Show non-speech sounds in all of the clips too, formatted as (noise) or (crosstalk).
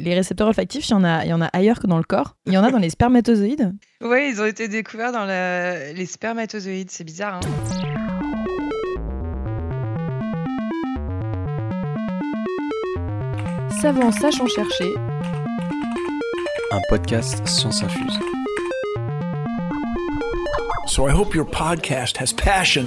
Les récepteurs olfactifs, il y, en a, il y en a ailleurs que dans le corps. Il y en a dans les spermatozoïdes. (laughs) Oui, ils ont été découverts dans les spermatozoïdes. C'est bizarre. Hein Savant sachant chercher. Un podcast Science Infuse. So I hope your podcast has passion.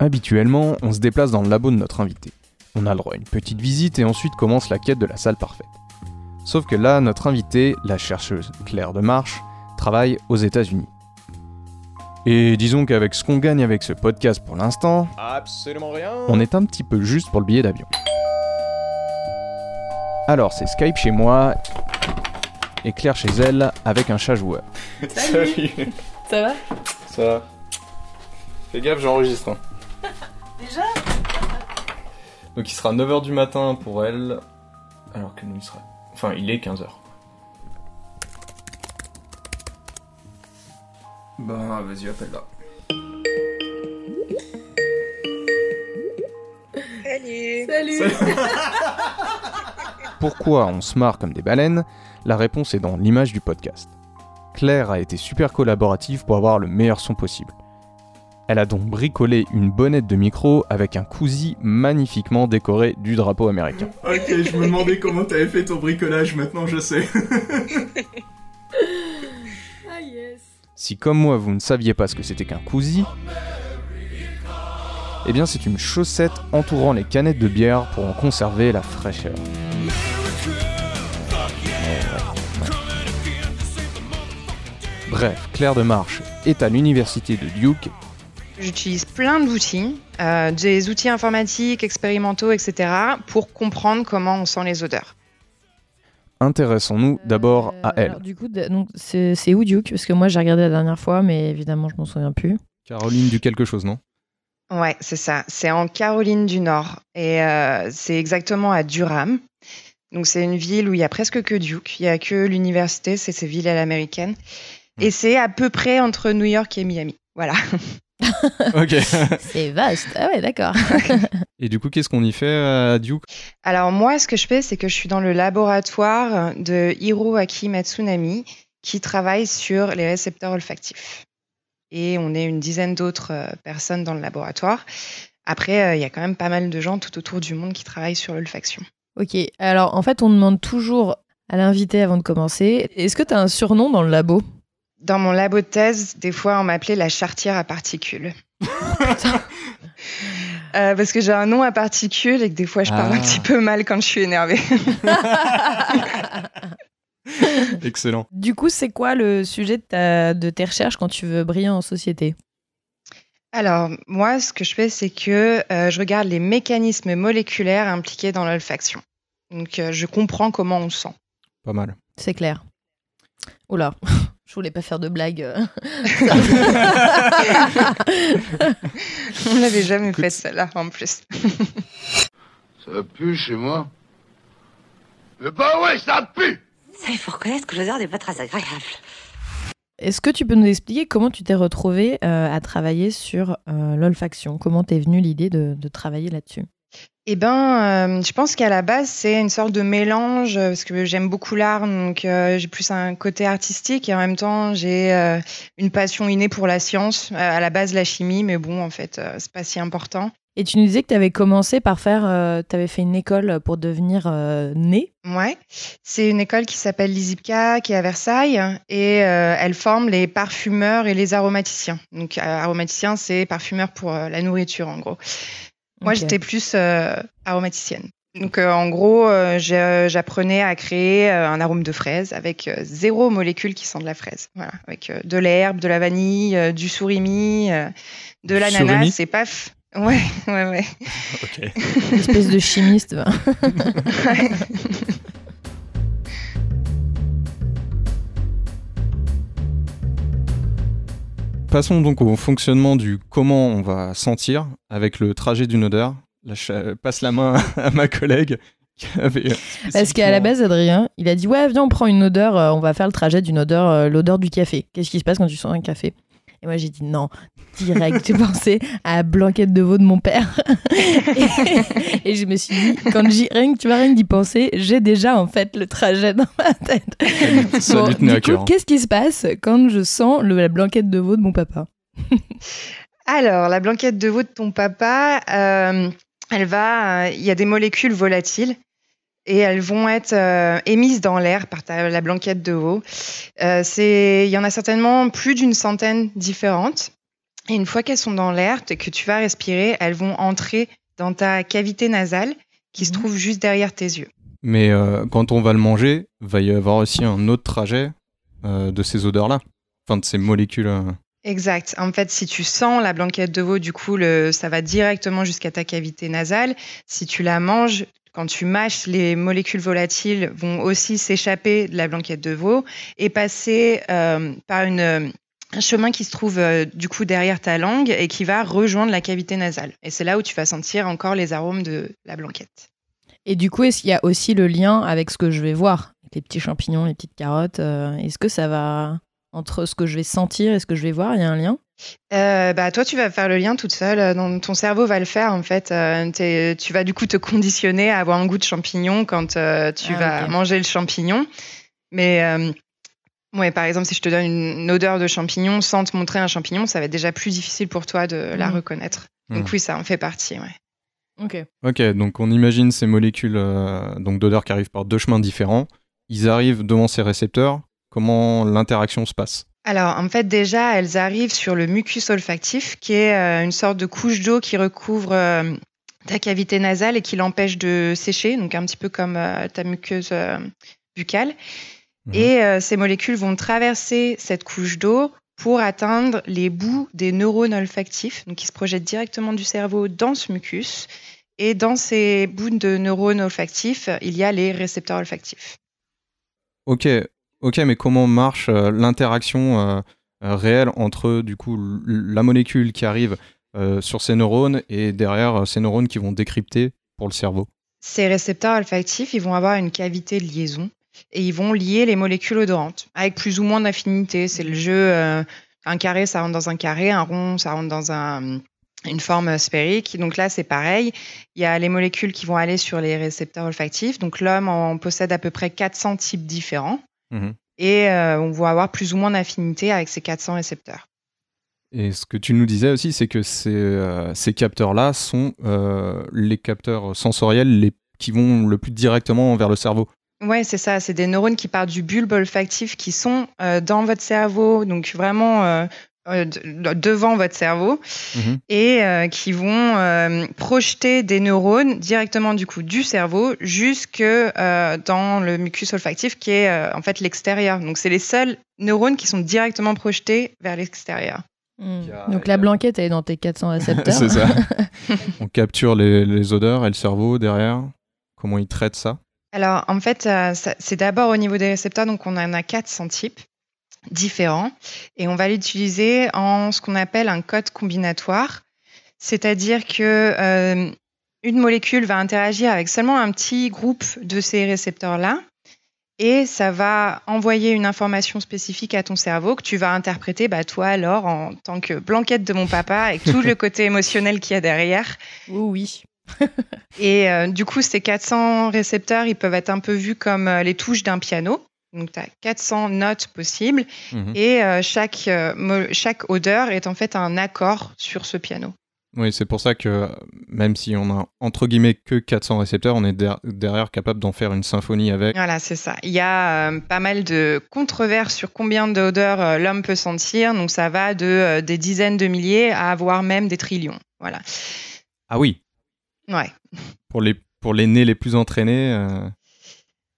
Habituellement, on se déplace dans le labo de notre invité. On a le droit à une petite visite et ensuite commence la quête de la salle parfaite. Sauf que là, notre invité, la chercheuse Claire de Marche, travaille aux États-Unis. Et disons qu'avec ce qu'on gagne avec ce podcast pour l'instant, absolument rien. On est un petit peu juste pour le billet d'avion. Alors c'est Skype chez moi et Claire chez elle avec un chat joueur. Salut. Ça va? Ça va. Fais gaffe, j'enregistre. Déjà Donc il sera 9h du matin pour elle, alors que nous il sera... Enfin, il est 15h. Bah, vas-y, appelle-la. Salut. Salut. (laughs) Pourquoi on se marre comme des baleines? La réponse est dans l'image du podcast. Claire a été super collaborative pour avoir le meilleur son possible. Elle a donc bricolé une bonnette de micro avec un cousi magnifiquement décoré du drapeau américain. (laughs) Ok, je me demandais comment t'avais fait ton bricolage, maintenant je sais. (laughs) ah yes. Si comme moi vous ne saviez pas ce que c'était qu'un cousi, eh bien c'est une chaussette entourant les canettes de bière pour en conserver la fraîcheur. Bref, Claire de Marche est à l'université de Duke J'utilise plein d'outils, euh, des outils informatiques, expérimentaux, etc., pour comprendre comment on sent les odeurs. Intéressons-nous d'abord à Euh, elle. alors, du coup, donc, c'est c'est où Duke? Parce que moi, j'ai regardé la dernière fois, mais évidemment, je m'en souviens plus. Caroline du quelque chose, non? Ouais, c'est ça. C'est en Caroline du Nord. Et euh, c'est exactement à Durham. Donc, c'est une ville où il y a presque que Duke. Il y a que l'université, c'est ces villes à l'américaine. Et c'est à peu près entre New York et Miami. Voilà. (laughs) (laughs) Ok. (laughs) C'est vaste. Ah ouais, d'accord. (laughs) Et du coup, qu'est-ce qu'on y fait à Duke? Alors, moi, ce que je fais, c'est que je suis dans le laboratoire de Hiroaki Matsunami qui travaille sur les récepteurs olfactifs. Et on est une dizaine d'autres euh, personnes dans le laboratoire. Après, euh, il y a quand même pas mal de gens tout autour du monde qui travaillent sur l'olfaction. ok. Alors, en fait, on demande toujours à l'invité avant de commencer est-ce que tu as un surnom dans le labo? Dans mon labo de thèse, des fois, on m'appelait la chartière à particules. (laughs) Euh, parce que j'ai un nom à particules et que des fois, je parle un Ah. petit peu mal quand je suis énervée. (laughs) Excellent. Du coup, c'est quoi le sujet de, ta- de tes recherches quand tu veux briller en société? Alors, moi, ce que je fais, c'est que euh, je regarde les mécanismes moléculaires impliqués dans l'olfaction. Donc, euh, je comprends comment on sent. Pas mal. C'est clair. Oula, je voulais pas faire de blague. euh. (laughs) On l'avait jamais fait celle-là, en plus. (laughs) Ça pue chez moi. Mais bah ouais, ça pue Ça, il faut reconnaître que l'odeur n'est pas très agréable. Est-ce que tu peux nous expliquer comment tu t'es retrouvé euh, à travailler sur euh, l'olfaction? Comment t'es venue l'idée de, de travailler là-dessus? Eh ben, euh, je pense qu'à la base, c'est une sorte de mélange, euh, parce que j'aime beaucoup l'art, donc euh, j'ai plus un côté artistique, et en même temps, j'ai euh, une passion innée pour la science, à la base la chimie, mais bon, en fait, c'est pas si important. Et tu nous disais que tu avais commencé par faire, tu avais fait une école pour devenir nez. Ouais, c'est une école qui s'appelle l'ISIPCA, qui est à Versailles, et elle forme les parfumeurs et les aromaticiens. Donc, euh, aromaticien, c'est parfumeur pour la nourriture, en gros. Moi, j'étais plus euh, aromaticienne. Donc, euh, en gros, euh, j'apprenais à créer euh, un arôme de fraise avec euh, zéro molécule qui sent de la fraise. Voilà, avec euh, de l'herbe, de la vanille, euh, du surimi, euh, de l'ananas, et paf. Ouais, ouais, ouais. (laughs) Ok. Une espèce de chimiste. va. (laughs) Passons donc au fonctionnement du comment on va sentir avec le trajet d'une odeur. Là, je passe la main (laughs) à ma collègue euh, Parce qu'à la base, Adrien, il a dit Ouais, viens, on prend une odeur, euh, on va faire le trajet d'une odeur, euh, l'odeur du café. Qu'est-ce qui se passe quand tu sens un café? Et moi, j'ai dit non, direct. j'ai (laughs) pensé à la blanquette de veau de mon père. (laughs) et, je me suis dit, quand j'y, rien que tu vas rien d'y penser, j'ai déjà en fait le trajet dans ma tête. Ça du coup, cœur. qu'est-ce qui se passe quand je sens le- la blanquette de veau de mon papa? Alors, la blanquette de veau de ton papa, euh, elle va, euh, il y a des molécules volatiles et elles vont être euh, émises dans l'air par ta- la blanquette de veau. Euh, c'est, il y en a certainement plus d'une centaine différentes. Et une fois qu'elles sont dans l'air, que tu vas respirer, elles vont entrer dans ta cavité nasale qui se Mhm. trouve juste derrière tes yeux. Mais euh, quand on va le manger, va y avoir aussi un autre trajet euh, de ces odeurs-là. Enfin, de ces molécules. euh. Exact. En fait, si tu sens la blanquette de veau, du coup, le, ça va directement jusqu'à ta cavité nasale. Si tu la manges, quand tu mâches, les molécules volatiles vont aussi s'échapper de la blanquette de veau et passer euh, par euh, un chemin qui se trouve euh, du coup derrière ta langue et qui va rejoindre la cavité nasale. Et c'est là où tu vas sentir encore les arômes de la blanquette. Et du coup, est-ce qu'il y a aussi le lien avec ce que je vais voir? Les petits champignons, les petites carottes. est-ce que ça va entre ce que je vais sentir et ce que je vais voir? Il y a un lien? Euh, bah, toi, tu vas faire le lien toute seule. euh, dans- ton cerveau va le faire, en fait. Euh, tu vas du coup te conditionner à avoir un goût de champignon quand euh, tu Ah, vas manger le champignon. Mais euh, ouais, par exemple, si je te donne une, une odeur de champignon sans te montrer un champignon, ça va être déjà plus difficile pour toi de la Mhm. reconnaître. Donc Mhm. oui, ça en fait partie. Ouais. Ok. Ok, donc on imagine ces molécules euh, donc d'odeurs qui arrivent par deux chemins différents. Ils arrivent devant ces récepteurs. Comment l'interaction se passe? Alors, en fait, déjà, elles arrivent sur le mucus olfactif, qui est euh, une sorte de couche d'eau qui recouvre euh, ta cavité nasale et qui l'empêche de sécher, donc un petit peu comme euh, ta muqueuse buccale. Mhm. Et ces molécules vont traverser cette couche d'eau pour atteindre les bouts des neurones olfactifs, donc qui se projettent directement du cerveau dans ce mucus. Et dans ces bouts de neurones olfactifs, il y a les récepteurs olfactifs. Ok, ok, mais comment marche euh, l'interaction euh, euh, réelle entre du coup la molécule qui arrive sur ces neurones et derrière ces neurones qui vont décrypter pour le cerveau? Ces récepteurs olfactifs, ils vont avoir une cavité de liaison et ils vont lier les molécules odorantes avec plus ou moins d'affinité. C'est le jeu, un carré, ça rentre dans un carré, un rond, ça rentre dans un- une forme sphérique. Donc là, c'est pareil. Il y a les molécules qui vont aller sur les récepteurs olfactifs. Donc l'homme en possède à peu près 400 types différents Mhm. et euh, on va avoir plus ou moins d'affinité avec ces 400 récepteurs. Et ce que tu nous disais aussi, c'est que ces, euh, ces capteurs-là sont euh, les capteurs sensoriels les, qui vont le plus directement vers le cerveau. Ouais, c'est ça. C'est des neurones qui partent du bulbe olfactif qui sont euh, dans votre cerveau, donc vraiment euh, de- devant votre cerveau, Mhm. et euh, qui vont euh, projeter des neurones directement du coup du cerveau jusque euh, dans le mucus olfactif qui est euh, en fait l'extérieur. Donc c'est les seuls neurones qui sont directement projetés vers l'extérieur. Hmm. Donc la blanquette, elle est dans tes 400 (laughs) récepteurs. c'est ça. (laughs) On capture les, les odeurs et le cerveau derrière. Comment ils traitent ça? Alors, en fait, euh, c'est d'abord au niveau des récepteurs, donc on en a 400 types différents, et on va l'utiliser en ce qu'on appelle un code combinatoire, c'est-à-dire que euh, une molécule va interagir avec seulement un petit groupe de ces récepteurs-là, et ça va envoyer une information spécifique à ton cerveau que tu vas interpréter, bah, toi alors, en tant que blanquette de mon papa, avec tout le (laughs) côté émotionnel qu'il y a derrière. Oh oui. (laughs) Et euh, du coup, ces 400 récepteurs, ils peuvent être un peu vus comme euh, les touches d'un piano. Donc, tu as 400 notes possibles Mhm. et euh, chaque, euh, chaque odeur est en fait un accord sur ce piano. Oui, c'est pour ça que même si on a entre guillemets que 400 récepteurs, on est der- derrière capable d'en faire une symphonie avec. Voilà, c'est ça. Il y a euh, pas mal de controverses sur combien d'odeurs euh, l'homme peut sentir. Donc, ça va de euh, des dizaines de milliers à avoir même des trillions. Voilà. Ah oui, Ouais. pour les, pour les nez les plus entraînés.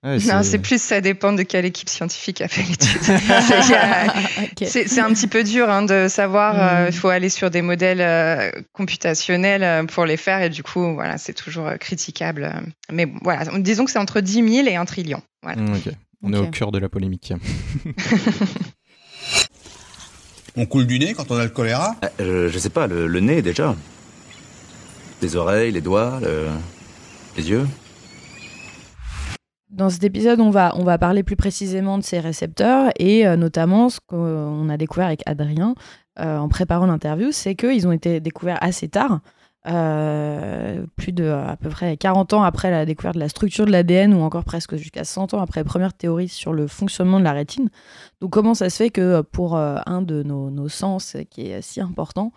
Euh, ouais, Non, c'est plus, ça dépend de quelle équipe scientifique a fait l'étude. (laughs) C'est- Ok. C'est un petit peu dur hein, de savoir. euh, Mm. Il faut aller sur des modèles euh, computationnels euh, pour les faire et du coup, voilà, c'est toujours euh, critiquable. euh. Mais bon, voilà, disons que c'est entre 10 000 et 1 trillion. Voilà. Mm, ok. On est au cœur de la polémique. (laughs) On coule du nez quand on a le choléra? Euh, je sais pas, le, le nez déjà. Les oreilles, les doigts, le- les yeux. Dans cet épisode, on va, on va parler plus précisément de ces récepteurs et euh, notamment ce qu'on a découvert avec Adrien euh, en préparant l'interview, c'est qu'ils ont été découverts assez tard, euh, plus de à peu près 40 ans après la découverte de la structure de l'ADN ou encore presque jusqu'à 100 ans après la première théorie sur le fonctionnement de la rétine. Donc comment ça se fait que pour un de nos, nos sens qui est si important,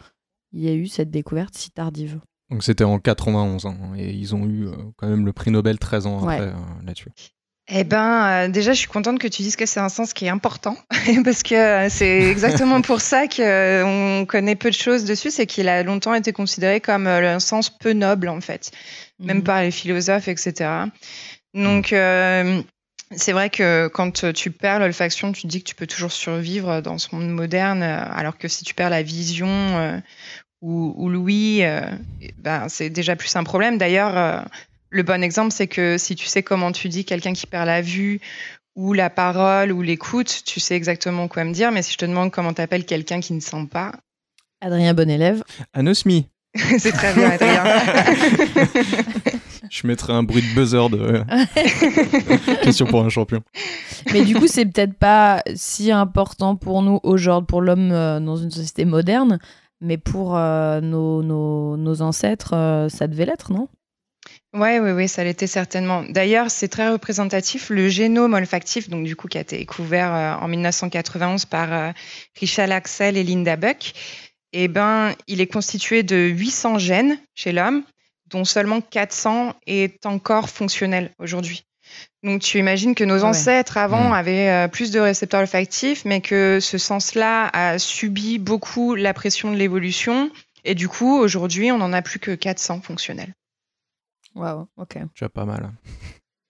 il y a eu cette découverte si tardive? Donc c'était en 91 hein, et ils ont eu euh, quand même le prix Nobel 13 ans Ouais. après euh, là-dessus. Eh ben, euh, déjà, je suis contente que tu dises que c'est un sens qui est important, (laughs) parce que euh, c'est exactement pour ça qu'on connaît peu de choses dessus, c'est qu'il a longtemps été considéré comme euh, un sens peu noble, en fait, même Mhm. par les philosophes, etc. Donc, euh, c'est vrai que quand tu perds l'olfaction, tu te dis que tu peux toujours survivre dans ce monde moderne, alors que si tu perds la vision ou, ou l'ouïe, euh, ben, c'est déjà plus un problème. D'ailleurs, euh, le bon exemple, c'est que si tu sais comment tu dis quelqu'un qui perd la vue ou la parole ou l'écoute, tu sais exactement quoi me dire. Mais si je te demande comment t'appelles quelqu'un qui ne sent pas, Adrien, bon élève. Anosmie (laughs) c'est très bien, Adrien. (laughs) Je mettrai un bruit de buzzer de (laughs) question pour un champion. Mais du coup, c'est peut-être pas si important pour nous aujourd'hui, pour l'homme euh, dans une société moderne, mais pour euh, nos, nos, ancêtres, euh, ça devait l'être, non? Ouais, oui, oui, ça l'était certainement. D'ailleurs, c'est très représentatif. Le génome olfactif, donc du coup, qui a été découvert euh, en 1991 par Richard Axel et Linda Buck, eh ben, il est constitué de 800 gènes chez l'homme, dont seulement 400 est encore fonctionnel aujourd'hui. Donc, tu imagines que nos Ah ouais. ancêtres avant Mm. avaient euh, plus de récepteurs olfactifs, mais que ce sens-là a subi beaucoup la pression de l'évolution. Et du coup, aujourd'hui, on n'en a plus que 400 fonctionnels. Waouh, ok. Déjà pas mal.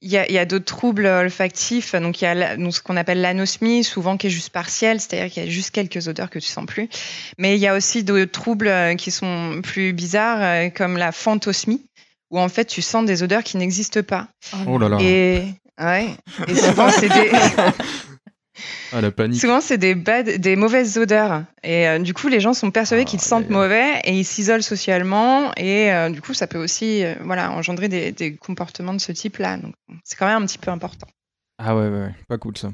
Il y a, il y a d'autres troubles olfactifs, donc il y a la- donc ce qu'on appelle l'anosmie, souvent qui est juste partielle, c'est-à-dire qu'il y a juste quelques odeurs que tu sens plus. Mais il y a aussi d'autres troubles euh, qui sont plus bizarres, euh, comme la phantosmie, où en fait tu sens des odeurs qui n'existent pas. Oh là là. Et, ouais, et souvent c'est des, Ah la panique. souvent c'est des, bad- des mauvaises odeurs. Et euh, du coup les gens sont persuadés Ah, qu'ils se sentent mauvais et ils s'isolent socialement. Et euh, du coup ça peut aussi euh, voilà, engendrer des, des comportements de ce type-là. Donc c'est quand même un petit peu important. Ah ouais, ouais, ouais, pas cool ça.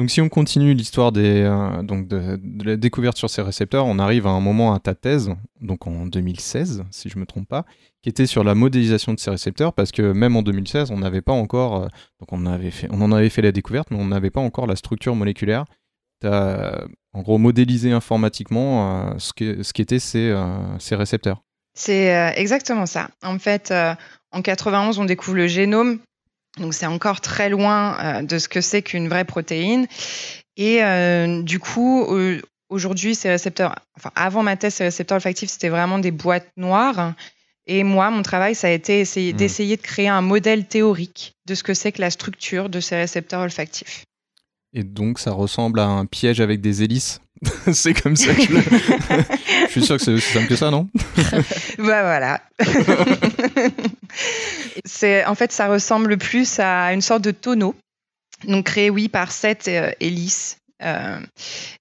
Donc si on continue l'histoire des, euh, de, la découverte sur ces récepteurs, on arrive à un moment à ta thèse, donc en 2016, si je me trompe pas, qui était sur la modélisation de ces récepteurs, parce que même en 2016, on n'avait pas encore, euh, donc on, fait, en avait fait la découverte, mais on n'avait pas encore la structure moléculaire. Tu as en gros modélisé informatiquement euh, ce qu'é- ce qu'étaient ces, euh, récepteurs. C'est euh, exactement ça. En fait, euh, en 91, on découvre le génome. Donc, c'est encore très loin euh, de ce que c'est qu'une vraie protéine. Et euh, du coup, euh, aujourd'hui, ces récepteurs, enfin, avant ma thèse, ces récepteurs olfactifs, c'était vraiment des boîtes noires. Et moi, mon travail, ça a été essayer- Mm. d'essayer de créer un modèle théorique de ce que c'est que la structure de ces récepteurs olfactifs. Et donc ça ressemble à un piège avec des hélices. (laughs) c'est comme ça que je le... (laughs) je suis sûr que c'est aussi simple que ça, non? (laughs) Bah voilà. c'est en fait ça ressemble plus à une sorte de tonneau, donc créé oui par sept euh, hélices. Euh,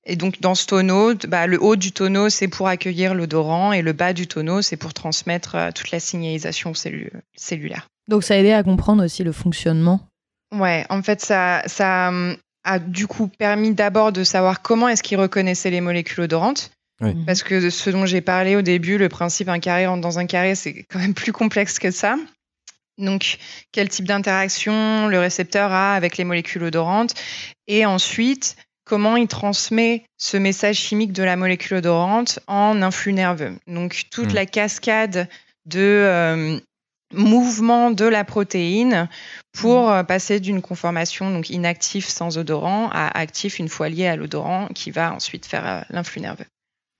et donc dans ce tonneau, bah, le haut du tonneau c'est pour accueillir l'odorant et le bas du tonneau c'est pour transmettre euh, toute la signalisation cellu- cellulaire. Donc ça a aidé à comprendre aussi le fonctionnement? Ouais, en fait ça, ça a du coup permis d'abord de savoir comment est-ce qu'il reconnaissait les molécules odorantes. Oui. Mhm. Parce que ce dont j'ai parlé au début, le principe un carré rentre dans un carré, c'est quand même plus complexe que ça. Donc, quel type d'interaction le récepteur a avec les molécules odorantes? Et ensuite, comment il transmet ce message chimique de la molécule odorante en influx nerveux? Donc, toute Mm. la cascade de euh, mouvements de la protéine pour euh, passer d'une conformation donc inactif sans odorant à actif une fois lié à l'odorant qui va ensuite faire euh, l'influx nerveux.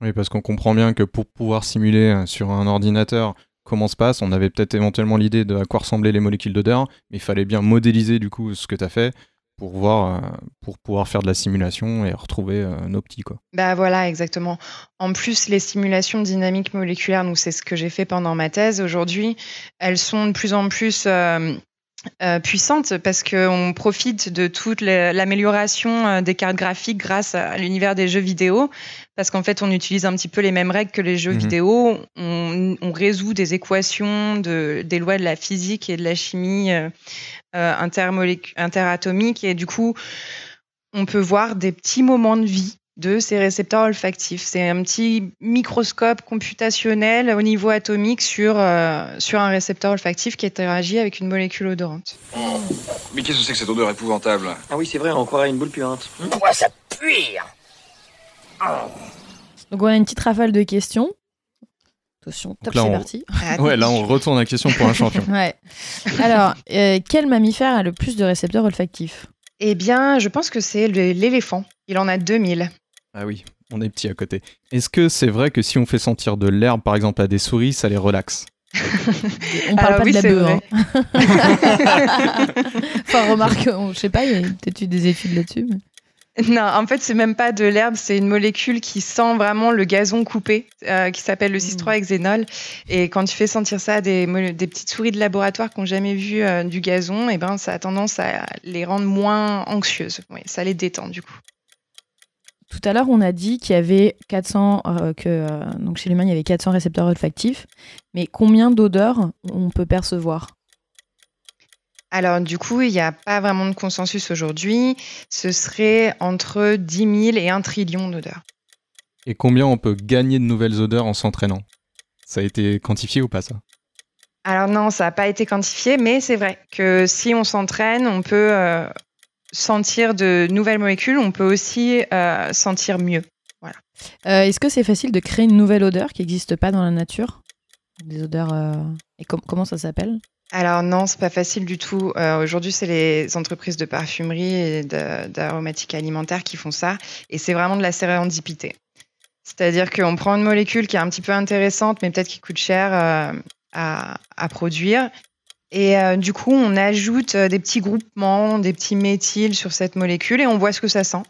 Oui, parce qu'on comprend bien que pour pouvoir simuler euh, sur un ordinateur comment se passe, on avait peut-être éventuellement l'idée de à quoi ressemblaient les molécules d'odeur, mais il fallait bien modéliser du coup ce que tu as fait pour voir euh, pouvoir faire de la simulation et retrouver euh, nos petits quoi. Bah voilà, exactement. En plus, les simulations dynamiques moléculaires, nous c'est ce que j'ai fait pendant ma thèse aujourd'hui, elles sont de plus en plus euh, euh, puissante parce qu'on profite de toute la- l'amélioration des cartes graphiques grâce à l'univers des jeux vidéo. Parce qu'en fait, on utilise un petit peu les mêmes règles que les jeux Mhm. vidéo. On, on résout des équations, de, des lois de la physique et de la chimie euh, euh, interatomique. Et du coup, on peut voir des petits moments de vie de ces récepteurs olfactifs. C'est un petit microscope computationnel au niveau atomique sur, euh, sur un récepteur olfactif qui interagit avec une molécule odorante. Mais qu'est-ce que c'est que cette odeur épouvantable? Ah oui, c'est vrai, on croirait une boule puante. Moi, ça pue Donc on a une petite rafale de questions. Attention, top, c'est on- parti. (laughs) Ouais, là on retourne la question pour un champion. (laughs) Ouais. Alors, euh, quel mammifère a le plus de récepteurs olfactifs? Eh bien, je pense que c'est l'éléphant. Il en a 2000. Ah oui, on est petit à côté. Est-ce que c'est vrai que si on fait sentir de l'herbe par exemple à des souris, ça les relaxe? On parle Alors pas oui, de la bœuf. hein. (laughs) enfin, remarque, on- je sais pas, il y a peut-être eu des études là-dessus. mais- (laughs) Non, en fait, c'est même pas de l'herbe, c'est une molécule qui sent vraiment le gazon coupé, euh, qui s'appelle le 6,3-hexénol. Et quand tu fais sentir ça à des, petites souris de laboratoire qui n'ont jamais vu euh, du gazon, et ben, ça a tendance à les rendre moins anxieuses. Oui, ça les détend du coup. Tout à l'heure, on a dit qu'il y avait 400, euh, que donc chez l'humain, il y avait 400 récepteurs olfactifs. Mais combien d'odeurs on peut percevoir? Alors, du coup, il n'y a pas vraiment de consensus aujourd'hui. Ce serait entre 10 000 et 1 trillion d'odeurs. Et combien on peut gagner de nouvelles odeurs en s'entraînant? Ça a été quantifié ou pas ça? Alors non, ça n'a pas été quantifié, mais c'est vrai que si on s'entraîne, on peut euh, sentir de nouvelles molécules, on peut aussi euh, sentir mieux. Euh, Est-ce que c'est facile de créer une nouvelle odeur qui n'existe pas dans la nature? Des odeurs. euh, Et com- comment ça s'appelle? Alors non, c'est pas facile du tout. Euh, Aujourd'hui, c'est les entreprises de parfumerie et d'aromatique alimentaire qui font ça, et c'est vraiment de la sérendipité. C'est-à-dire qu'on prend une molécule qui est un petit peu intéressante, mais peut-être qui coûte cher euh, à, à produire. Et euh, du coup, on ajoute euh, des petits groupements, des petits méthyls sur cette molécule et on voit ce que ça sent.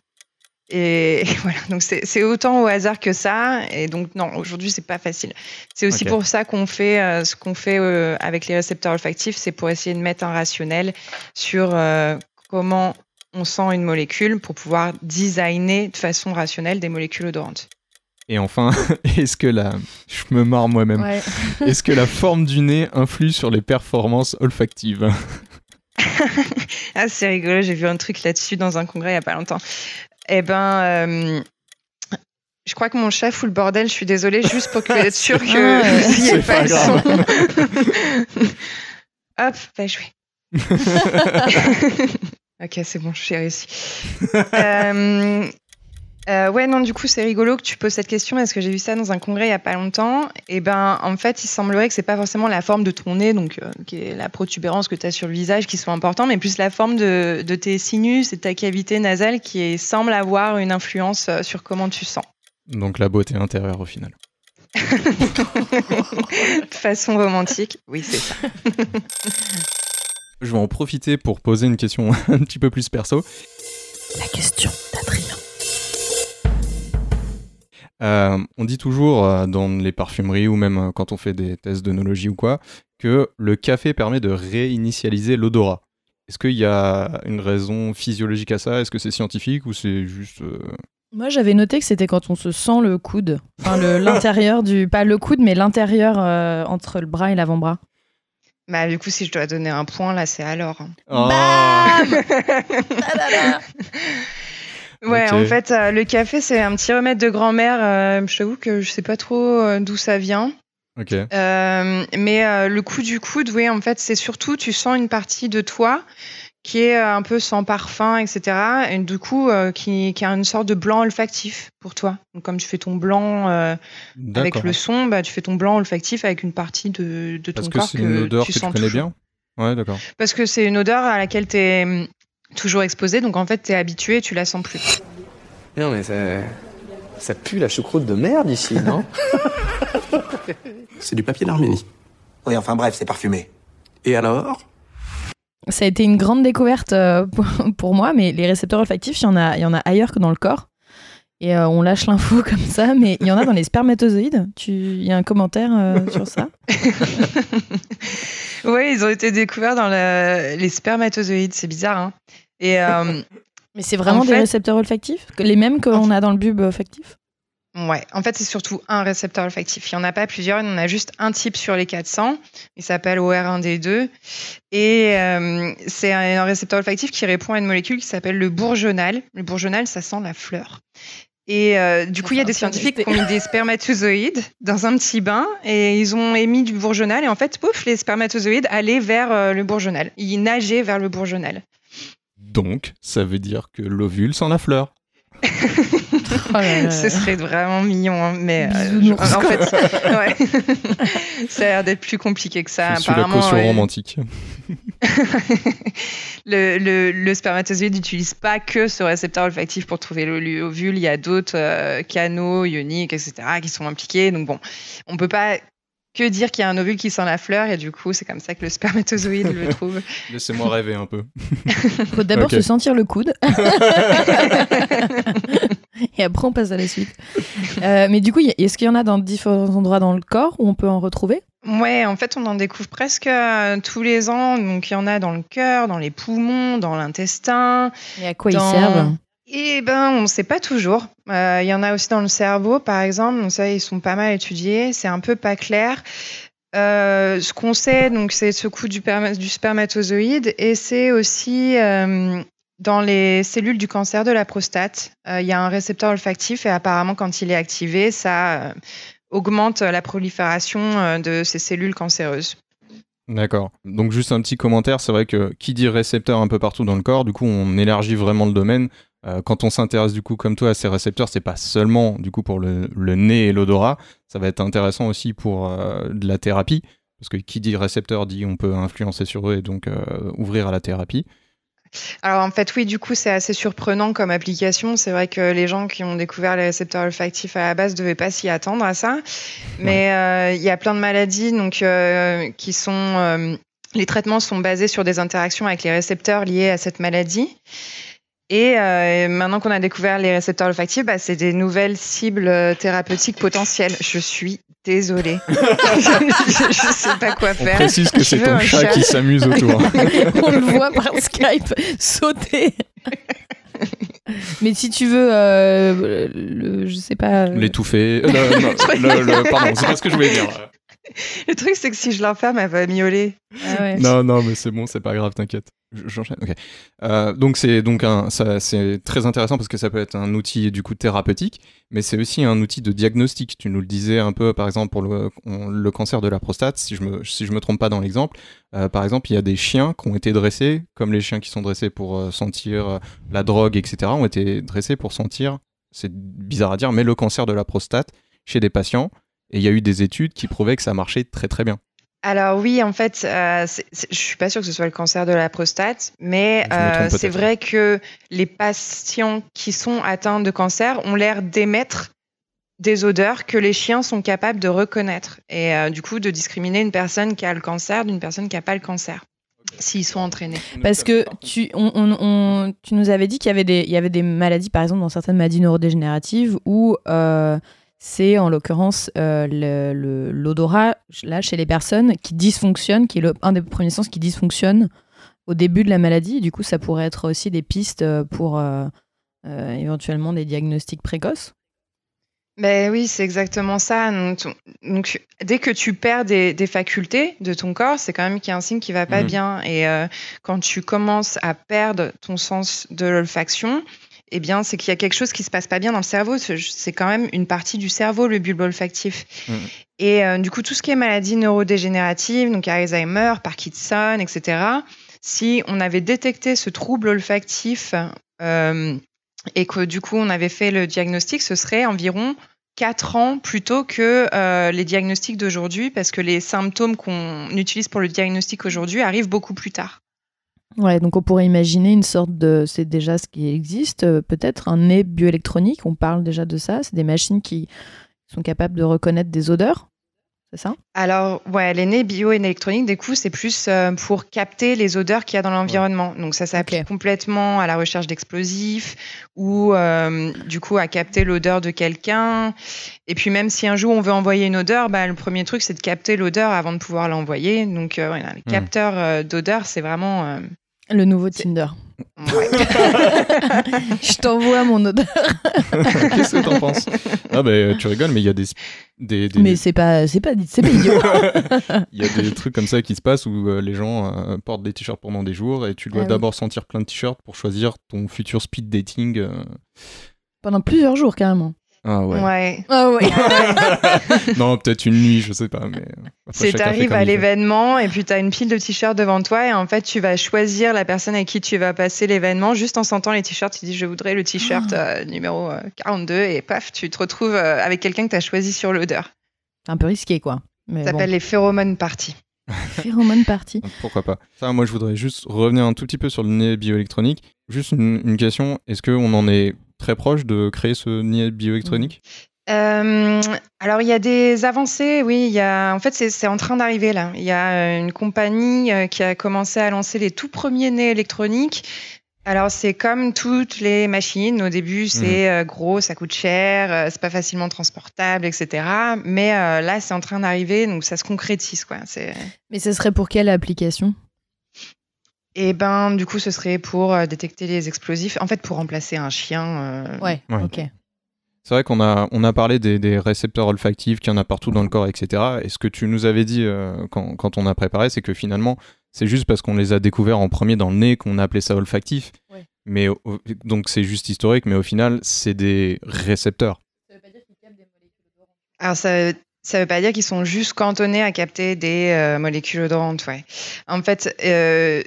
Et, (laughs) voilà, donc c'est autant au hasard que ça. Et donc non, aujourd'hui c'est pas facile. C'est aussi pour ça qu'on fait euh, ce qu'on fait euh, avec les récepteurs olfactifs, c'est pour essayer de mettre un rationnel sur euh, comment on sent une molécule pour pouvoir designer de façon rationnelle des molécules odorantes. Et enfin, (laughs) est-ce que la... Je me marre moi-même. Ouais. (laughs) Est-ce que la forme du nez influe sur les performances olfactives? Ah, c'est rigolo, j'ai vu un truc là-dessus dans un congrès il n'y a pas longtemps. Eh ben, euh, je crois que mon chat fout le bordel, je suis désolée, juste pour que, être (laughs) sûr que vous C'est pas (laughs) pas le son. (laughs) Hop, bah joué. ok, c'est bon, j'ai réussi. Euh, euh, ouais, non, du coup, c'est rigolo que tu poses cette question parce que j'ai vu ça dans un congrès il y a pas longtemps. Et ben, en fait, il semblerait que c'est pas forcément la forme de ton nez, donc euh, qui est la protubérance que tu as sur le visage, qui soit important, mais plus la forme de, de tes sinus et de ta cavité nasale qui est- semble avoir une influence euh, sur comment tu sens. Donc la beauté intérieure au final. de (laughs) façon romantique, oui, c'est ça. Je vais en profiter pour poser une question (laughs) un petit peu plus perso. La question d'Adrien. Euh, on dit toujours euh, dans les parfumeries ou même euh, quand on fait des tests d'œnologie ou quoi que le café permet de réinitialiser l'odorat. Est-ce qu'il y a une raison physiologique à ça? Est-ce que c'est scientifique ou c'est juste euh, Moi, j'avais noté que c'était quand on se sent le coude. Enfin, (laughs) l'intérieur du. Pas le coude, mais l'intérieur euh, entre le bras et l'avant-bras. Bah, du coup, si je dois donner un point, là, c'est alors. Oh (laughs) Ouais, en fait, euh, le café, c'est un petit remède de grand-mère. euh, je t'avoue que je sais pas trop euh, d'où ça vient. Ok. Euh, mais le coup du coude, oui, en fait, c'est surtout, tu sens une partie de toi qui est un peu sans parfum, etc. Et du coup, euh, qui, qui a une sorte de blanc olfactif pour toi. Donc, comme tu fais ton blanc euh, avec le son, bah, tu fais ton blanc olfactif avec une partie de, de ton Parce que corps c'est une odeur tu que tu sens connais toujours. bien? Ouais, d'accord. Parce que c'est une odeur à laquelle tu es toujours exposé, donc en fait, tu es habitué et tu la sens plus. Non, mais ça. Ça pue la choucroute de merde ici, non (laughs) C'est du papier d'Arménie. Oui, enfin bref, c'est parfumé. Et alors? Ça a été une grande découverte euh, pour, (laughs) pour moi, mais les récepteurs olfactifs, il y, en a, il y en a ailleurs que dans le corps. Et euh, on lâche l'info (laughs) comme ça, mais il y en a dans les spermatozoïdes. Tu- Il y a un commentaire euh, (laughs) sur ça? Oui, ils ont été découverts dans le- les spermatozoïdes, c'est bizarre. Hein Et euh, (laughs) Mais c'est vraiment En des fait- récepteurs olfactifs? Les mêmes qu'on a dans le bulbe olfactif? Ouais, en fait, c'est surtout un récepteur olfactif. Il n'y en a pas plusieurs, il y en a juste un type sur les 400. Il s'appelle OR1D2. Et euh, c'est un, un récepteur olfactif qui répond à une molécule qui s'appelle le bourgeonnal. Le bourgeonnal, ça sent la fleur. Et euh, du coup, il y a des scientifiques qui ont mis des spermatozoïdes dans un petit bain et ils ont émis du bourgeonnal. Et en fait, pouf, les spermatozoïdes allaient vers euh, le bourgeonnal. Ils nageaient vers le bourgeonnal. Donc, ça veut dire que l'ovule sent la fleur. Oh là là. Ce serait vraiment mignon, hein, mais euh, en fait, (laughs) ouais. (laughs) ça a l'air d'être plus compliqué que ça. Je suis la caution ouais. romantique. (laughs) le, le, le spermatozoïde n'utilise pas que ce récepteur olfactif pour trouver le- l'ovule. Il y a d'autres euh, canaux ioniques, etc., qui sont impliqués. Donc bon, on peut pas que dire qu'il y a un ovule qui sent la fleur et du coup, c'est comme ça que le spermatozoïde le trouve. (laughs) Laissez-moi rêver un peu. (laughs) faut d'abord se sentir le coude. (laughs) Et après, on passe à la suite. Euh, mais du coup, est-ce qu'il y en a dans différents endroits dans le corps où on peut en retrouver? Ouais, en fait, on en découvre presque euh, tous les ans. Donc, il y en a dans le cœur, dans les poumons, dans l'intestin. Et à quoi Dans- ils servent? Eh ben, on ne sait pas toujours. Euh, Il y en a aussi dans le cerveau, par exemple. Ça, ils sont pas mal étudiés. C'est un peu pas clair. Euh, ce qu'on sait, donc, c'est ce coup du, perma- du spermatozoïde, et c'est aussi euh, dans les cellules du cancer de la prostate. Il y a un récepteur olfactif, et apparemment, quand il est activé, ça augmente la prolifération de ces cellules cancéreuses. D'accord. Donc juste un petit commentaire, c'est vrai que qui dit récepteur un peu partout dans le corps, du coup on élargit vraiment le domaine. Euh, quand on s'intéresse du coup comme toi à ces récepteurs, c'est pas seulement du coup pour le, le nez et l'odorat, ça va être intéressant aussi pour euh, de la thérapie, parce que qui dit récepteur dit on peut influencer sur eux et donc euh, ouvrir à la thérapie. Alors en fait oui, du coup c'est assez surprenant comme application. C'est vrai que les gens qui ont découvert les récepteurs olfactifs à la base ne devaient pas s'y attendre à ça. Mais il y a plein de maladies donc qui sont les traitements sont basés sur des interactions avec les récepteurs liés à cette maladie. Et euh, maintenant qu'on a découvert les récepteurs olfactifs, bah, c'est des nouvelles cibles euh, thérapeutiques potentielles. Je suis désolée. (laughs) (laughs) je ne sais pas quoi On faire. précise que c'est ton un chat chat. qui s'amuse autour. (laughs) On le voit par Skype sauter. Mais si tu veux, euh, le, je sais pas. euh, L'étouffer. euh, le- non, le- le- pardon, c'est pas ce que je voulais dire. Le truc c'est que si je l'enferme, elle va miauler. ah ouais. Non, non, mais c'est bon, c'est pas grave, t'inquiète. J'enchaîne. Ok. Euh, donc c'est donc un, ça, c'est très intéressant parce que ça peut être un outil du coup thérapeutique, mais c'est aussi un outil de diagnostic. Tu nous le disais un peu, par exemple pour le, on- le cancer de la prostate, si je me si je me trompe pas dans l'exemple. euh, par exemple, il y a des chiens qui ont été dressés, comme les chiens qui sont dressés pour euh, sentir la drogue, etc., ont été dressés pour sentir. C'est bizarre à dire, mais le cancer de la prostate chez des patients. Et il y a eu des études qui prouvaient que ça marchait très très bien. Alors oui, en fait, euh, c'est- c'est- je suis pas sûre que ce soit le cancer de la prostate, mais euh, c'est vrai que les patients qui sont atteints de cancer ont l'air d'émettre des odeurs que les chiens sont capables de reconnaître et euh, du coup de discriminer une personne qui a le cancer d'une personne qui n'a pas le cancer s'ils sont entraînés. Parce que tu, on, on- on- tu nous avais dit qu'il y avait des, il y avait des maladies, par exemple, dans certaines maladies neurodégénératives, où euh, c'est en l'occurrence euh, le- le- l'odorat, là, chez les personnes qui dysfonctionnent, qui est le- un des premiers sens qui dysfonctionne au début de la maladie. Du coup, ça pourrait être aussi des pistes euh, pour euh, euh, éventuellement des diagnostics précoces. Ben oui, c'est exactement ça. Donc, dès que tu perds des, des facultés de ton corps, c'est quand même qu'il y a un signe qui va pas Mhm. bien. Et euh, quand tu commences à perdre ton sens de l'olfaction, eh bien, c'est qu'il y a quelque chose qui se passe pas bien dans le cerveau. C'est quand même une partie du cerveau, le bulbe olfactif. Mhm. Et euh, du coup, tout ce qui est maladie neurodégénérative, donc Alzheimer, Parkinson, etc., si on avait détecté ce trouble olfactif euh, et que du coup on avait fait le diagnostic, ce serait environ 4 ans plutôt que euh, les diagnostics d'aujourd'hui, parce que les symptômes qu'on utilise pour le diagnostic aujourd'hui arrivent beaucoup plus tard. Ouais, donc on pourrait imaginer une sorte de. C'est déjà ce qui existe, euh, peut-être un nez bioélectronique. On parle déjà de ça. C'est des machines qui sont capables de reconnaître des odeurs. C'est ça? Alors, ouais, les nez bioélectroniques, du coup, c'est plus euh, pour capter les odeurs qu'il y a dans l'environnement. Donc, ça s'applique complètement à la recherche d'explosifs ou, euh, du coup, à capter l'odeur de quelqu'un. Et puis, même si un jour on veut envoyer une odeur, bah, le premier truc, c'est de capter l'odeur avant de pouvoir l'envoyer. Donc, euh, voilà, les Hmm. capteurs euh, d'odeur, c'est vraiment. Le nouveau Tinder. ouais. (laughs) (laughs) Je t'envoie mon odeur. Qu'est-ce que t'en penses Ah bah tu rigoles, mais il y a des, des, des- Mais c'est pas, c'est pas, c'est pas idiot. (laughs) il y a des trucs comme ça qui se passent où euh, les gens euh, portent des t-shirts pendant des jours et tu dois Ah oui. d'abord sentir plein de t-shirts pour choisir ton futur speed dating. euh. Pendant plusieurs jours, carrément. Ah ouais. Ouais. Ah ouais. (laughs) (laughs) non, peut-être une nuit, je sais pas. Mais euh, C'est t'arrives à l'événement et puis tu as une pile de t-shirts devant toi et en fait tu vas choisir la personne avec qui tu vas passer l'événement juste en sentant les t-shirts. Tu dis je voudrais le t-shirt euh, numéro euh, 42 et paf, tu te retrouves euh, avec quelqu'un que tu as choisi sur l'odeur. C'est un peu risqué, quoi. Mais Ça bon. s'appelle les phéromones parties. (laughs) Phéromones party. Donc, Pourquoi pas Ça, moi, je voudrais juste revenir un tout petit peu sur le nez bioélectronique. Juste une, une question est-ce qu'on en est très proche de créer ce nez bioélectronique? Euh, alors il y a des avancées, oui. Il y a, en fait, c'est c'est en train d'arriver là. Il y a euh, une compagnie euh, qui a commencé à lancer les tout premiers nez électroniques. Alors c'est comme toutes les machines. Au début, c'est euh, gros, ça coûte cher, c'est pas facilement transportable, etc. Mais euh, là, c'est en train d'arriver, donc ça se concrétise, quoi. C'est Mais ce serait pour quelle application? Et ben du coup, ce serait pour euh, détecter les explosifs. En fait, pour remplacer un chien. euh, Ouais, Ouais. ok. C'est vrai qu'on a, on a parlé des, des récepteurs olfactifs qu'il y en a partout dans le corps, etc. Et ce que tu nous avais dit euh, quand, quand on a préparé, c'est que finalement, c'est juste parce qu'on les a découverts en premier dans le nez qu'on a appelé ça olfactif. Ouais. Mais au- donc c'est juste historique, mais au final, c'est des récepteurs. Alors, ça ça veut pas dire qu'ils sont juste cantonnés à capter des euh, molécules odorantes, ouais. En fait, euh,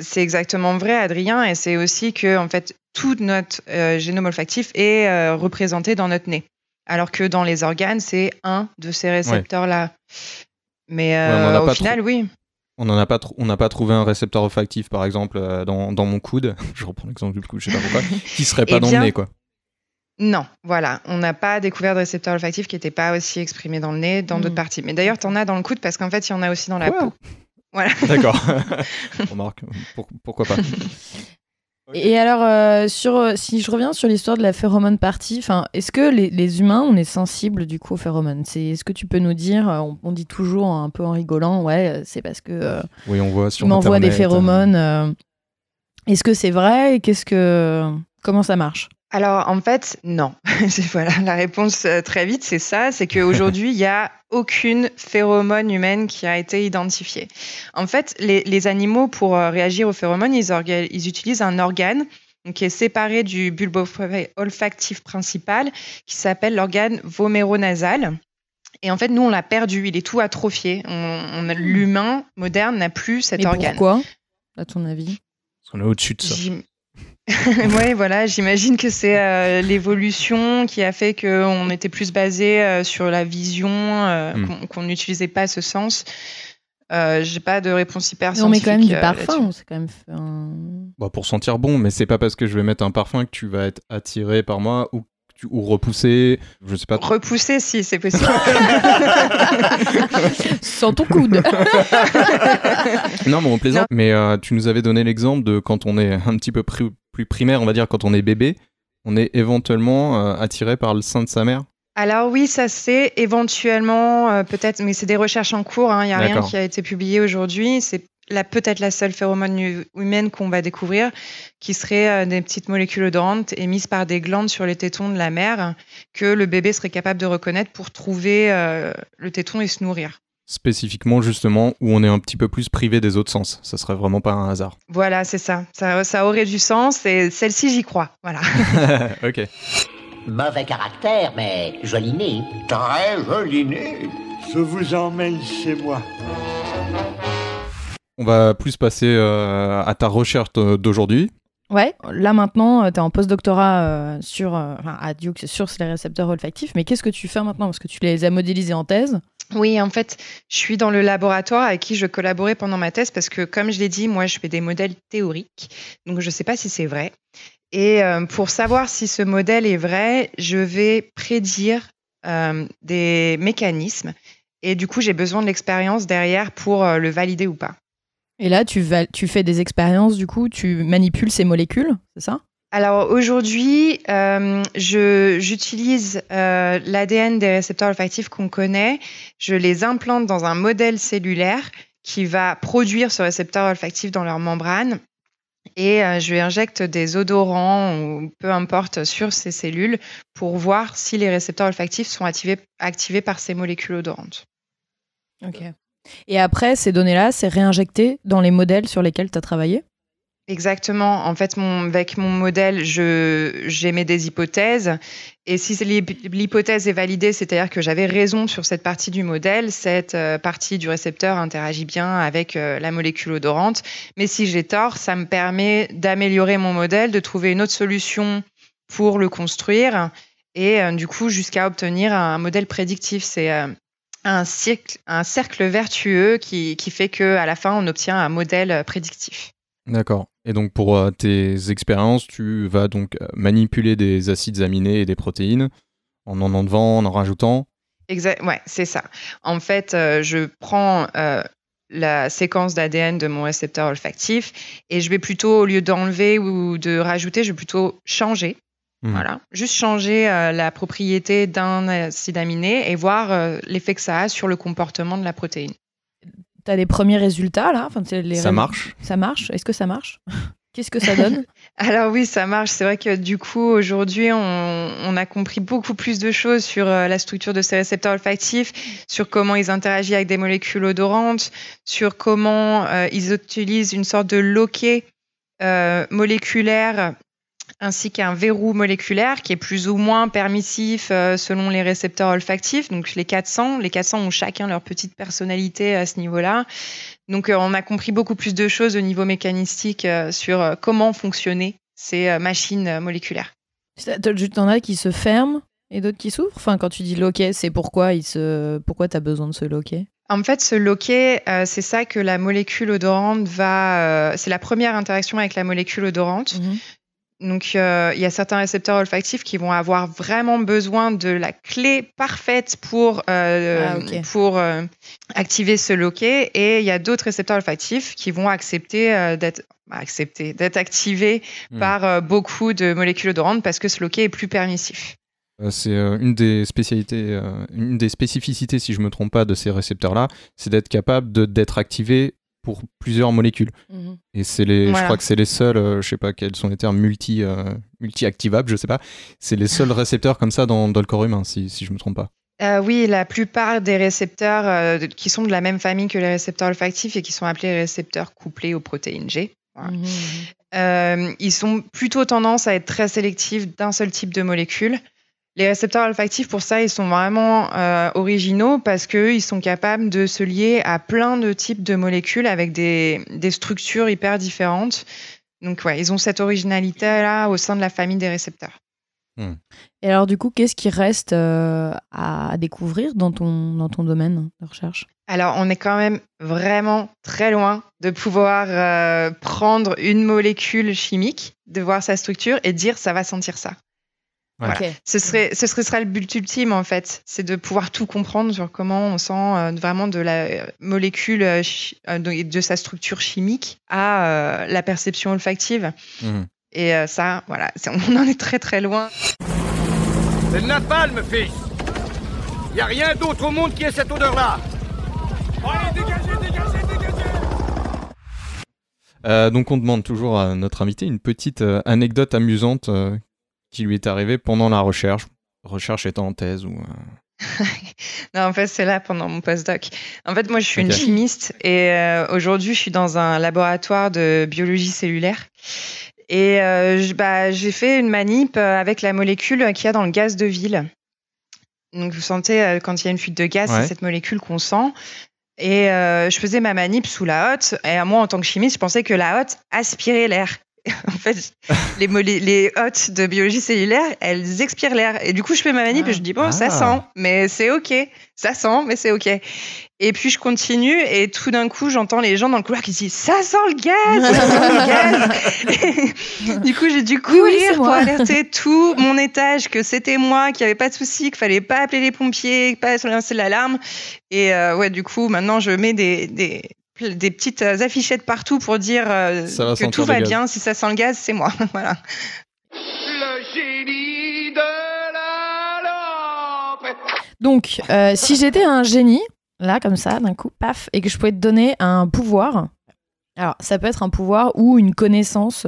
c'est exactement vrai, Adrien, et c'est aussi que en fait tout notre euh, génome olfactif est euh, représenté dans notre nez, alors que dans les organes, c'est un de ces récepteurs-là. Mais Ouais, mais euh, n'a au final, oui. On n'en a pas, on n'a pas trouvé un récepteur olfactif, par exemple, euh, dans, dans mon coude. (laughs) Je reprends l'exemple du coude, je sais pas pourquoi, (laughs) qui serait pas Eh dans le nez, quoi. Non, voilà, on n'a pas découvert de récepteurs olfactifs qui n'étaient pas aussi exprimés dans le nez, dans d'autres parties. Mais d'ailleurs, tu en as dans le coude parce qu'en fait, il y en a aussi dans la peau. Voilà. (laughs) D'accord. (laughs) Remarque, pour- pourquoi pas. (laughs) Et alors, euh, sur, euh, si je reviens sur l'histoire de la phéromone party, enfin, est-ce que les, les humains, on est sensibles du coup aux phéromones? C'est, Est-ce que tu peux nous dire, euh, on, on dit toujours un peu en rigolant, ouais, c'est parce que euh, Oui, on voit sur m'envoie des phéromones. euh, Est-ce que c'est vrai? Et qu'est-ce que comment ça marche? Alors, en fait, non. (laughs) C'est- voilà, la réponse euh, très vite, c'est ça. C'est qu'aujourd'hui, (laughs) il n'y a aucune phéromone humaine qui a été identifiée. En fait, les, les animaux, pour euh, réagir aux phéromones, ils, ils utilisent un organe qui est séparé du bulbe olfa- olfactif principal, qui s'appelle l'organe voméronasal. Et en fait, nous, on l'a perdu. Il est tout atrophié. On, on a- L'humain moderne n'a plus cet Et organe. pourquoi, à ton avis? Parce qu'on est au-dessus de ça. (laughs) Ouais, voilà, j'imagine que c'est euh, l'évolution qui a fait qu'on était plus basé euh, sur la vision, euh, Mm. qu'on- n'utilisait pas ce sens. Euh, J'ai pas de réponse hyper Mais On met quand même du euh, parfum, s'est quand même fait un... Bah, pour sentir bon, mais c'est pas parce que je vais mettre un parfum que tu vas être attiré par moi ou, ou repoussé. Je sais pas. Repousser, si, c'est possible. (laughs) Sans ton coude. Non, mais on plaisante. Mais euh, tu nous avais donné l'exemple de quand on est un petit peu pri- plus primaire, on va dire, quand on est bébé, on est éventuellement euh, attiré par le sein de sa mère. Alors oui, ça c'est éventuellement euh, peut-être, mais c'est des recherches en cours. Il n'y a rien qui a été publié aujourd'hui. C'est peut-être la seule phéromone hu- humaine qu'on va découvrir, qui serait euh, des petites molécules odorantes émises par des glandes sur les tétons de la mère que le bébé serait capable de reconnaître pour trouver euh, le téton et se nourrir. Spécifiquement, justement, où on est un petit peu plus privé des autres sens. Ça serait vraiment pas un hasard. Voilà, c'est ça. ça. Ça aurait du sens et celle-ci, j'y crois. Voilà. (laughs) (laughs) ok. Mauvais caractère, mais joli nez. Très joli nez. Je vous emmène chez moi. On va plus passer euh, à ta recherche euh, d'aujourd'hui. Ouais, là maintenant, tu es en postdoctorat euh, sur, euh, enfin, à Duke sur les récepteurs olfactifs, mais qu'est-ce que tu fais maintenant? Parce que tu les as modélisés en thèse. Oui, en fait, je suis dans le laboratoire avec qui je collaborais pendant ma thèse parce que, comme je l'ai dit, moi, je fais des modèles théoriques. Donc, je ne sais pas si c'est vrai. Et euh, pour savoir si ce modèle est vrai, je vais prédire euh, des mécanismes Et du coup, j'ai besoin de l'expérience derrière pour euh, le valider ou pas. Et là, tu, tu fais des expériences, du coup, tu manipules ces molécules, c'est ça? Alors aujourd'hui, euh, j'utilise euh, l'ADN des récepteurs olfactifs qu'on connaît, je les implante dans un modèle cellulaire qui va produire ce récepteur olfactif dans leur membrane. Et euh, je lui injecte des odorants ou peu importe sur ces cellules pour voir si les récepteurs olfactifs sont activés, activés par ces molécules odorantes. Ok. Et après, ces données-là, c'est réinjecté dans les modèles sur lesquels tu as travaillé? Exactement. En fait, avec mon modèle, j'émets des hypothèses. Et si l'hypothèse est validée, c'est-à-dire que j'avais raison sur cette partie du modèle, cette euh, partie du récepteur interagit bien avec euh, la molécule odorante. Mais si j'ai tort, ça me permet d'améliorer mon modèle, de trouver une autre solution pour le construire et euh, du coup jusqu'à obtenir un modèle prédictif. C'est un, cycle, un cercle vertueux qui, qui fait que à la fin, on obtient un modèle prédictif. D'accord. Et donc pour euh, tes expériences, tu vas donc euh, manipuler des acides aminés et des protéines en en enlevant, en en rajoutant. Exact, ouais, c'est ça. En fait, euh, je prends euh, la séquence d'ADN de mon récepteur olfactif et je vais plutôt, au lieu d'enlever ou de rajouter, je vais plutôt changer. Mhm. Voilà, juste changer euh, la propriété d'un acide aminé et voir l'effet que ça a sur le comportement de la protéine. Tu as des premiers résultats là enfin, les Ça rés- marche. Ça marche. Est-ce que ça marche? Qu'est-ce que ça donne? (laughs) Alors oui, ça marche. C'est vrai que du coup, aujourd'hui, on, on a compris beaucoup plus de choses sur euh, la structure de ces récepteurs olfactifs, sur comment ils interagissent avec des molécules odorantes, sur comment euh, ils utilisent une sorte de loquet euh, moléculaire ainsi qu'un verrou moléculaire qui est plus ou moins permissif euh, selon les récepteurs olfactifs. Donc les 400, les 400 ont chacun leur petite personnalité à ce niveau-là. Donc euh, on a compris beaucoup plus de choses au niveau mécanistique euh, sur euh, comment fonctionnaient ces euh, machines euh, moléculaires. T'en as qui se ferment et d'autres qui s'ouvrent? Enfin, quand tu dis loquet, c'est pourquoi il se... pourquoi tu as besoin de ce loquet? En fait, ce loquet, euh, c'est ça que la molécule odorante va. euh, c'est la première interaction avec la molécule odorante. Donc, euh, il y a certains récepteurs olfactifs qui vont avoir vraiment besoin de la clé parfaite pour, euh, Ah, pour euh, activer ce loquet. Et il y a d'autres récepteurs olfactifs qui vont accepter euh, d'être accepter, d'être activés Hmm. par euh, beaucoup de molécules odorantes parce que ce loquet est plus permissif. C'est une des spécialités, une des spécificités, si je me trompe pas, de ces récepteurs-là, c'est d'être capable d'être activé pour plusieurs molécules. Mhm. Et c'est les, je crois que c'est les seuls, euh, je sais pas quels sont les termes, multi, euh, multi-activables, je sais pas. C'est les seuls récepteurs comme ça dans, dans le corps humain, si, si je me trompe pas. Euh, oui, la plupart des récepteurs euh, de- qui sont de la même famille que les récepteurs olfactifs et qui sont appelés récepteurs couplés aux protéines G. Voilà. Mhm. Euh, ils sont plutôt tendance à être très sélectifs d'un seul type de molécule. Les récepteurs olfactifs, pour ça, ils sont vraiment euh, originaux parce qu'ils sont capables de se lier à plein de types de molécules avec des, des structures hyper différentes. Donc, ouais, ils ont cette originalité-là au sein de la famille des récepteurs. Et alors, du coup, qu'est-ce qui reste euh, à découvrir dans ton, dans ton domaine de recherche? Alors, on est quand même vraiment très loin de pouvoir euh, prendre une molécule chimique, de voir sa structure et dire ça va sentir ça. Voilà. Ce serait, ce serait, serait le but ultime en fait, c'est de pouvoir tout comprendre sur comment on sent euh, vraiment de la euh, molécule, euh, euh, de, de sa structure chimique à euh, la perception olfactive. Mhm. Et euh, ça, voilà, on en est très très loin. C'est le napalm, fils Y a rien d'autre au monde qui ait cette odeur-là Allez, dégagez, dégagez, dégagez Euh, donc on demande toujours à notre invité une petite anecdote amusante euh, qui lui est arrivée pendant la recherche, recherche étant en thèse ou... euh, (laughs) Non, en fait, c'est là pendant mon postdoc. En fait, moi, je suis une chimiste et euh, aujourd'hui, je suis dans un laboratoire de biologie cellulaire. Et euh, bah, j'ai fait une manip avec la molécule qu'il y a dans le gaz de ville. Donc, vous sentez, quand il y a une fuite de gaz, Ouais. c'est cette molécule qu'on sent. Et euh, je faisais ma manip sous la hotte. Et moi, en tant que chimiste, je pensais que la hotte aspirait l'air. (laughs) en fait, les, les hôtes de biologie cellulaire, elles expirent l'air. Et du coup, je fais ma manip et je dis, bon, ça Ah. sent, mais c'est OK. Ça sent, mais c'est OK. Et puis, je continue et tout d'un coup, j'entends les gens dans le couloir qui disent, ça sent le gaz, ça sent le gaz. (laughs) du coup, j'ai dû courir pour moi. alerter tout mon étage que c'était moi, qu'il n'y avait pas de souci, qu'il fallait pas appeler les pompiers, pas lancer l'alarme. Et euh, ouais, du coup, maintenant, je mets des, des, des petites euh, affichettes partout pour dire euh, que tout va gaz. bien. Si ça sent le gaz, c'est moi. (laughs) voilà. Le génie de la lampe. Donc, euh, si j'étais un génie, là, comme ça, d'un coup, paf, et que je pouvais te donner un pouvoir, alors ça peut être un pouvoir ou une connaissance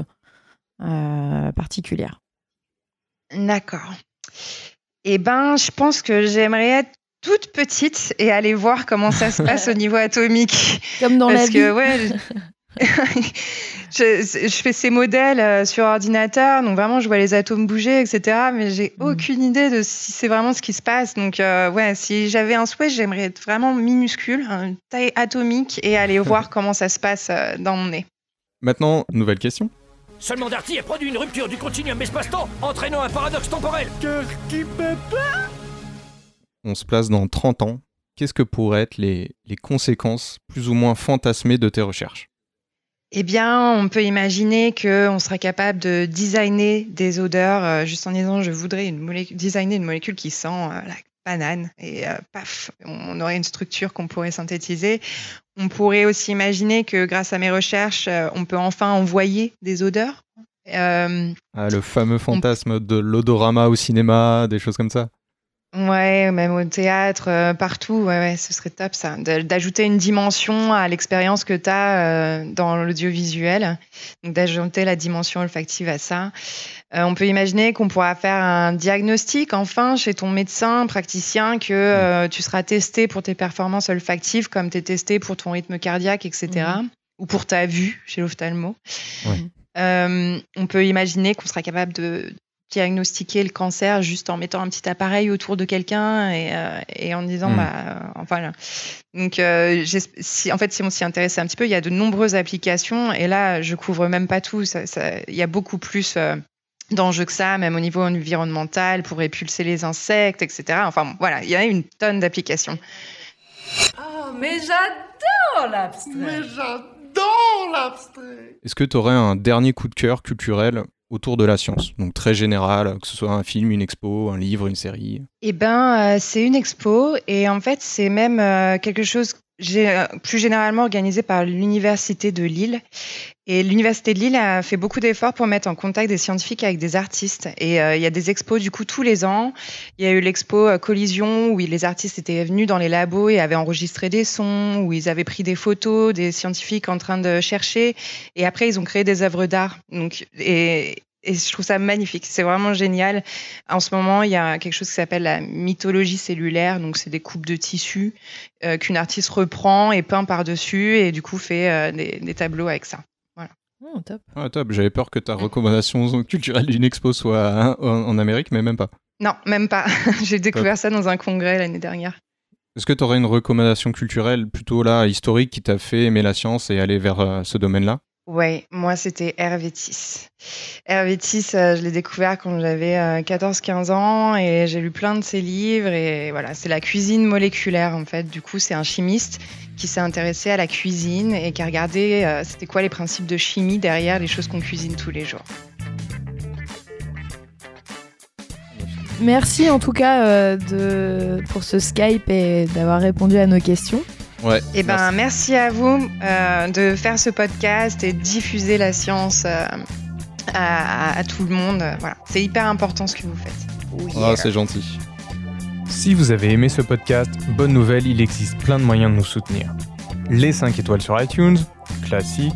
euh, particulière. D'accord. Eh ben, je pense que j'aimerais être toute petite et aller voir comment ça se passe au niveau atomique. (laughs) Comme dans la Parce vie. que, ouais, (laughs) je, fais ces modèles euh, sur ordinateur, donc vraiment, je vois les atomes bouger, etc. Mais j'ai Mm. aucune idée de si c'est vraiment ce qui se passe. Donc, euh, ouais, si j'avais un souhait, j'aimerais être vraiment minuscule, une taille atomique, et aller (laughs) voir comment ça se passe euh, dans mon nez. Maintenant, nouvelle question. Seulement Darty a produit une rupture du continuum espace-temps, entraînant un paradoxe temporel. Qu'est-ce qui peut pas On se place dans 30 ans. Qu'est-ce que pourraient être les, les conséquences plus ou moins fantasmées de tes recherches? Eh bien, on peut imaginer qu'on sera capable de designer des odeurs euh, juste en disant je voudrais une molécule, designer une molécule qui sent euh, la banane et euh, paf, on aurait une structure qu'on pourrait synthétiser. On pourrait aussi imaginer que grâce à mes recherches, on peut enfin envoyer des odeurs. Ah, Le fameux fantasme de l'odorama au cinéma, des choses comme ça? Ouais, même au théâtre, euh, partout, ouais, ouais, ce serait top ça, d'ajouter une dimension à l'expérience que tu as dans l'audiovisuel, donc d'ajouter la dimension olfactive à ça. Euh, on peut imaginer qu'on pourra faire un diagnostic enfin chez ton médecin, praticien, que euh, tu seras testé pour tes performances olfactives comme tu es testé pour ton rythme cardiaque, etc. Ou pour ta vue chez l'ophtalmo. Ouais. Euh, on peut imaginer qu'on sera capable de diagnostiquer le cancer juste en mettant un petit appareil autour de quelqu'un et, euh, et en disant Mm. bah euh, voilà donc euh, si en fait si on s'y intéressait un petit peu il y a de nombreuses applications et là je couvre même pas tout ça, ça- il y a beaucoup plus euh, d'enjeux que ça même au niveau environnemental pour répulser les insectes etc enfin bon, voilà il y a une tonne d'applications Oh, mais j'adore l'abstrait. Mais j'adore l'abstrait. Est-ce que tu aurais un dernier coup de cœur culturel autour de la science. Donc très général, que ce soit un film, une expo, un livre, une série. Eh ben, euh, c'est une expo et en fait, c'est même euh, quelque chose plus généralement organisé par l'université de Lille. Et l'université de Lille a fait beaucoup d'efforts pour mettre en contact des scientifiques avec des artistes. Et euh, il y a des expos du coup tous les ans. Il y a eu l'expo euh, Collision où les artistes étaient venus dans les labos et avaient enregistré des sons, où ils avaient pris des photos des scientifiques en train de chercher. Et après, ils ont créé des œuvres d'art. Donc, et, et je trouve ça magnifique. C'est vraiment génial. En ce moment, il y a quelque chose qui s'appelle la mythologie cellulaire. Donc, c'est des coupes de tissus euh, qu'une artiste reprend et peint par-dessus et du coup fait euh, des, des tableaux avec ça. Voilà. Oh, top. Ah, top, j'avais peur que ta recommandation (laughs) culturelle d'une expo soit hein, en, en Amérique, mais même pas. Non, même pas. (laughs) J'ai découvert ça dans un congrès l'année dernière. Est-ce que tu aurais une recommandation culturelle plutôt là, historique, qui t'a fait aimer la science et aller vers euh, ce domaine-là? Ouais, moi c'était Hervétis. Hervétis, euh, je l'ai découvert quand j'avais euh, 14-15 ans et j'ai lu plein de ses livres et voilà, c'est la cuisine moléculaire en fait. Du coup, c'est un chimiste qui s'est intéressé à la cuisine et qui a regardé euh, c'était quoi les principes de chimie derrière les choses qu'on cuisine tous les jours. Merci en tout cas euh, de, pour ce Skype et d'avoir répondu à nos questions. Ouais. Eh ben, merci à vous euh, de faire ce podcast et de diffuser la science euh, à, à- à tout le monde. Voilà, c'est hyper important ce que vous faites. Ah, c'est gentil. Si vous avez aimé ce podcast, bonne nouvelle, il existe plein de moyens de nous soutenir. Les 5 étoiles sur iTunes, classique,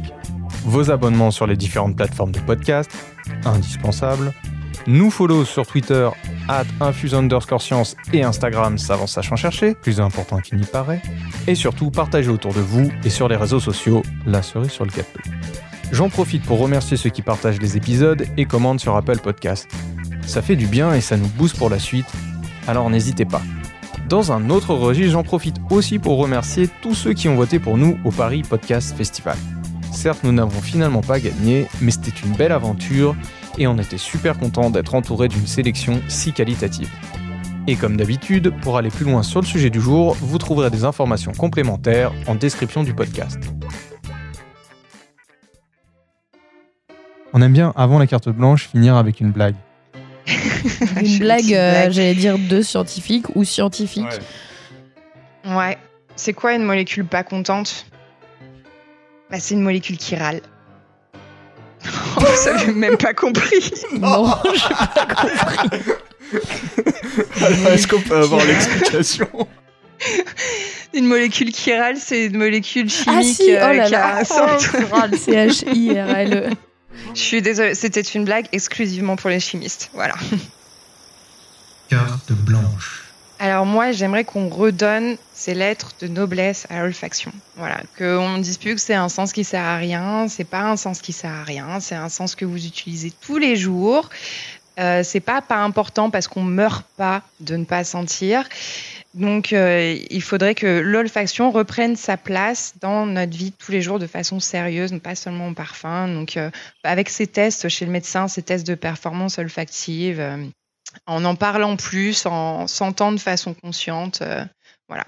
vos abonnements sur les différentes plateformes de podcast, indispensable, nous follow sur Twitter, at infuse underscore science et Instagram savant sachant chercher, plus important qu'il n'y paraît, et surtout partagez autour de vous et sur les réseaux sociaux, la cerise sur le gâteau. J'en profite pour remercier ceux qui partagent les épisodes et commandent sur Apple Podcast. Ça fait du bien et ça nous booste pour la suite, alors n'hésitez pas. Dans un autre registre, j'en profite aussi pour remercier tous ceux qui ont voté pour nous au Paris Podcast Festival. Certes, nous n'avons finalement pas gagné, mais c'était une belle aventure et on était super content d'être entouré d'une sélection si qualitative. Et comme d'habitude, pour aller plus loin sur le sujet du jour, vous trouverez des informations complémentaires en description du podcast. On aime bien, avant la carte blanche, finir avec une blague. (laughs) une blague, euh, j'allais dire de scientifique ou scientifique. Ouais. ouais. C'est quoi une molécule pas contente? Bah, C'est une molécule qui râle. Vous avez même pas compris. Non, j'ai pas compris. Est-ce qu'on peut avoir l'explication? Une molécule qui râle, c'est une molécule chimique ah, si. oh là euh, là. Oh, C-H-I-R-L-E. (laughs) Je suis désolée, c'était une blague exclusivement pour les chimistes. Voilà. Carte blanche. Alors moi, j'aimerais qu'on redonne ces lettres de noblesse à l'olfaction. Voilà, qu'on ne dise plus que c'est un sens qui sert à rien, c'est pas un sens qui sert à rien, c'est un sens que vous utilisez tous les jours. Euh, c'est pas pas important parce qu'on meurt pas de ne pas sentir. Donc, euh, il faudrait que l'olfaction reprenne sa place dans notre vie tous les jours de façon sérieuse, pas seulement en parfum. Donc, euh, avec ces tests chez le médecin, ces tests de performance olfactive, euh, en en parlant plus, en sentant de façon consciente, voilà.